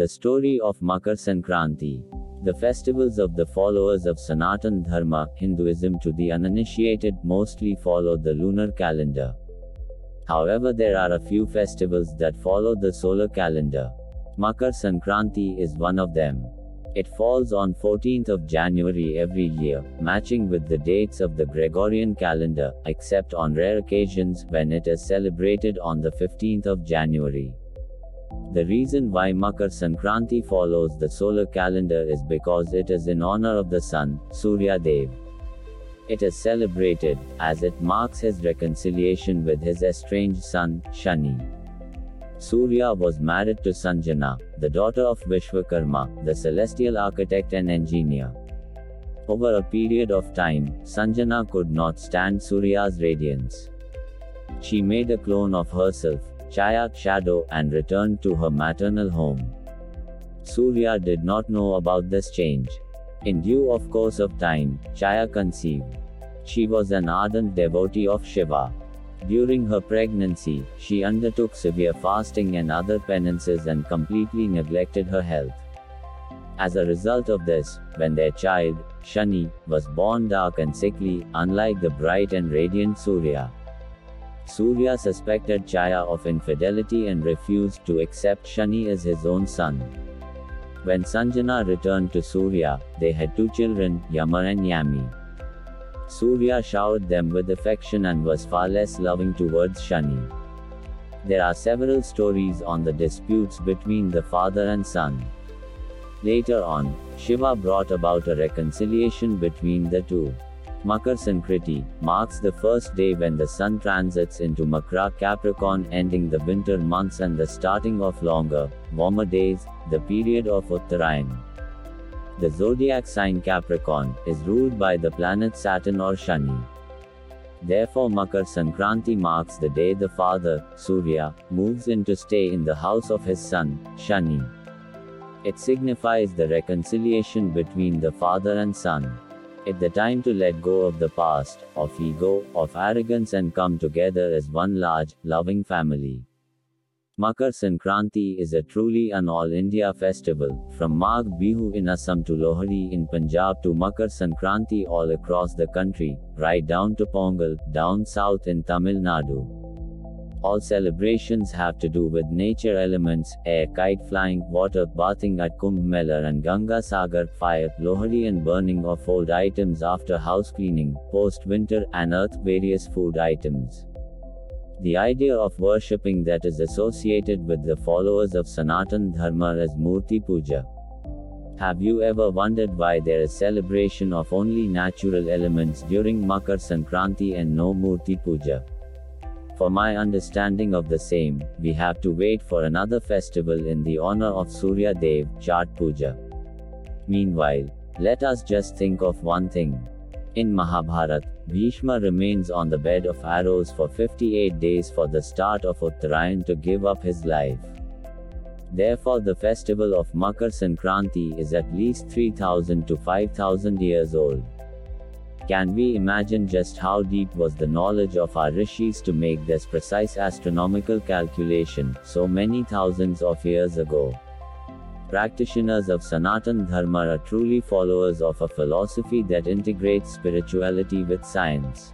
The story of Makar Sankranti. The festivals of the followers of Sanatan Dharma, Hinduism to the uninitiated, mostly follow the lunar calendar. However, there are a few festivals that follow the solar calendar. Makar Sankranti is one of them. It falls on 14th of January every year, matching with the dates of the Gregorian calendar, except on rare occasions when it is celebrated on the 15th of January. The reason why Makar Sankranti follows the solar calendar is because it is in honor of the sun, Surya Dev. It is celebrated, as it marks his reconciliation with his estranged son, Shani. Surya was married to Sanjana, the daughter of Vishwakarma, the celestial architect and engineer. Over a period of time, Sanjana could not stand Surya's radiance. She made a clone of herself, Chaya shadow, and returned to her maternal home. Surya did not know about this change. In due of course of time, Chaya conceived. She was an ardent devotee of Shiva. During her pregnancy, she undertook severe fasting and other penances and completely neglected her health. As a result of this, when their child, Shani, was born dark and sickly, unlike the bright and radiant Surya. Surya suspected Chaya of infidelity and refused to accept Shani as his own son. When Sanjana returned to Surya, they had two children, Yama and Yami. Surya showered them with affection and was far less loving towards Shani. There are several stories on the disputes between the father and son. Later on, Shiva brought about a reconciliation between the two. Makar Sankranti marks the first day when the sun transits into Makra Capricorn, ending the winter months and the starting of longer, warmer days, the period of Uttarayan. The zodiac sign Capricorn is ruled by the planet Saturn or Shani. Therefore, Makar Sankranti marks the day the father, Surya, moves in to stay in the house of his son, Shani. It signifies the reconciliation between the father and son. It the time to let go of the past, of ego, of arrogance and come together as one large, loving family. Makar Sankranti is a truly an all India festival, from Magh Bihu in Assam to Lohri in Punjab to Makar Sankranti all across the country, right down to Pongal, down south in Tamil Nadu. All celebrations have to do with nature elements, air, kite flying, water, bathing at Kumbh Mela and Ganga Sagar, fire, Lohri and burning of old items after house cleaning, post winter, and earth various food items. The idea of worshipping that is associated with the followers of Sanatan Dharma is Murti Puja. Have you ever wondered why there is celebration of only natural elements during Makar Sankranti and no Murti Puja? For my understanding of the same, we have to wait for another festival in the honor of Surya Dev, Chhat Puja. Meanwhile, let us just think of one thing. In Mahabharat, Bhishma remains on the bed of arrows for 58 days for the start of Uttarayan to give up his life. Therefore, the festival of Makar Sankranti is at least 3000 to 5000 years old. Can we imagine just how deep was the knowledge of our rishis to make this precise astronomical calculation so many thousands of years ago? Practitioners of Sanatan Dharma are truly followers of a philosophy that integrates spirituality with science.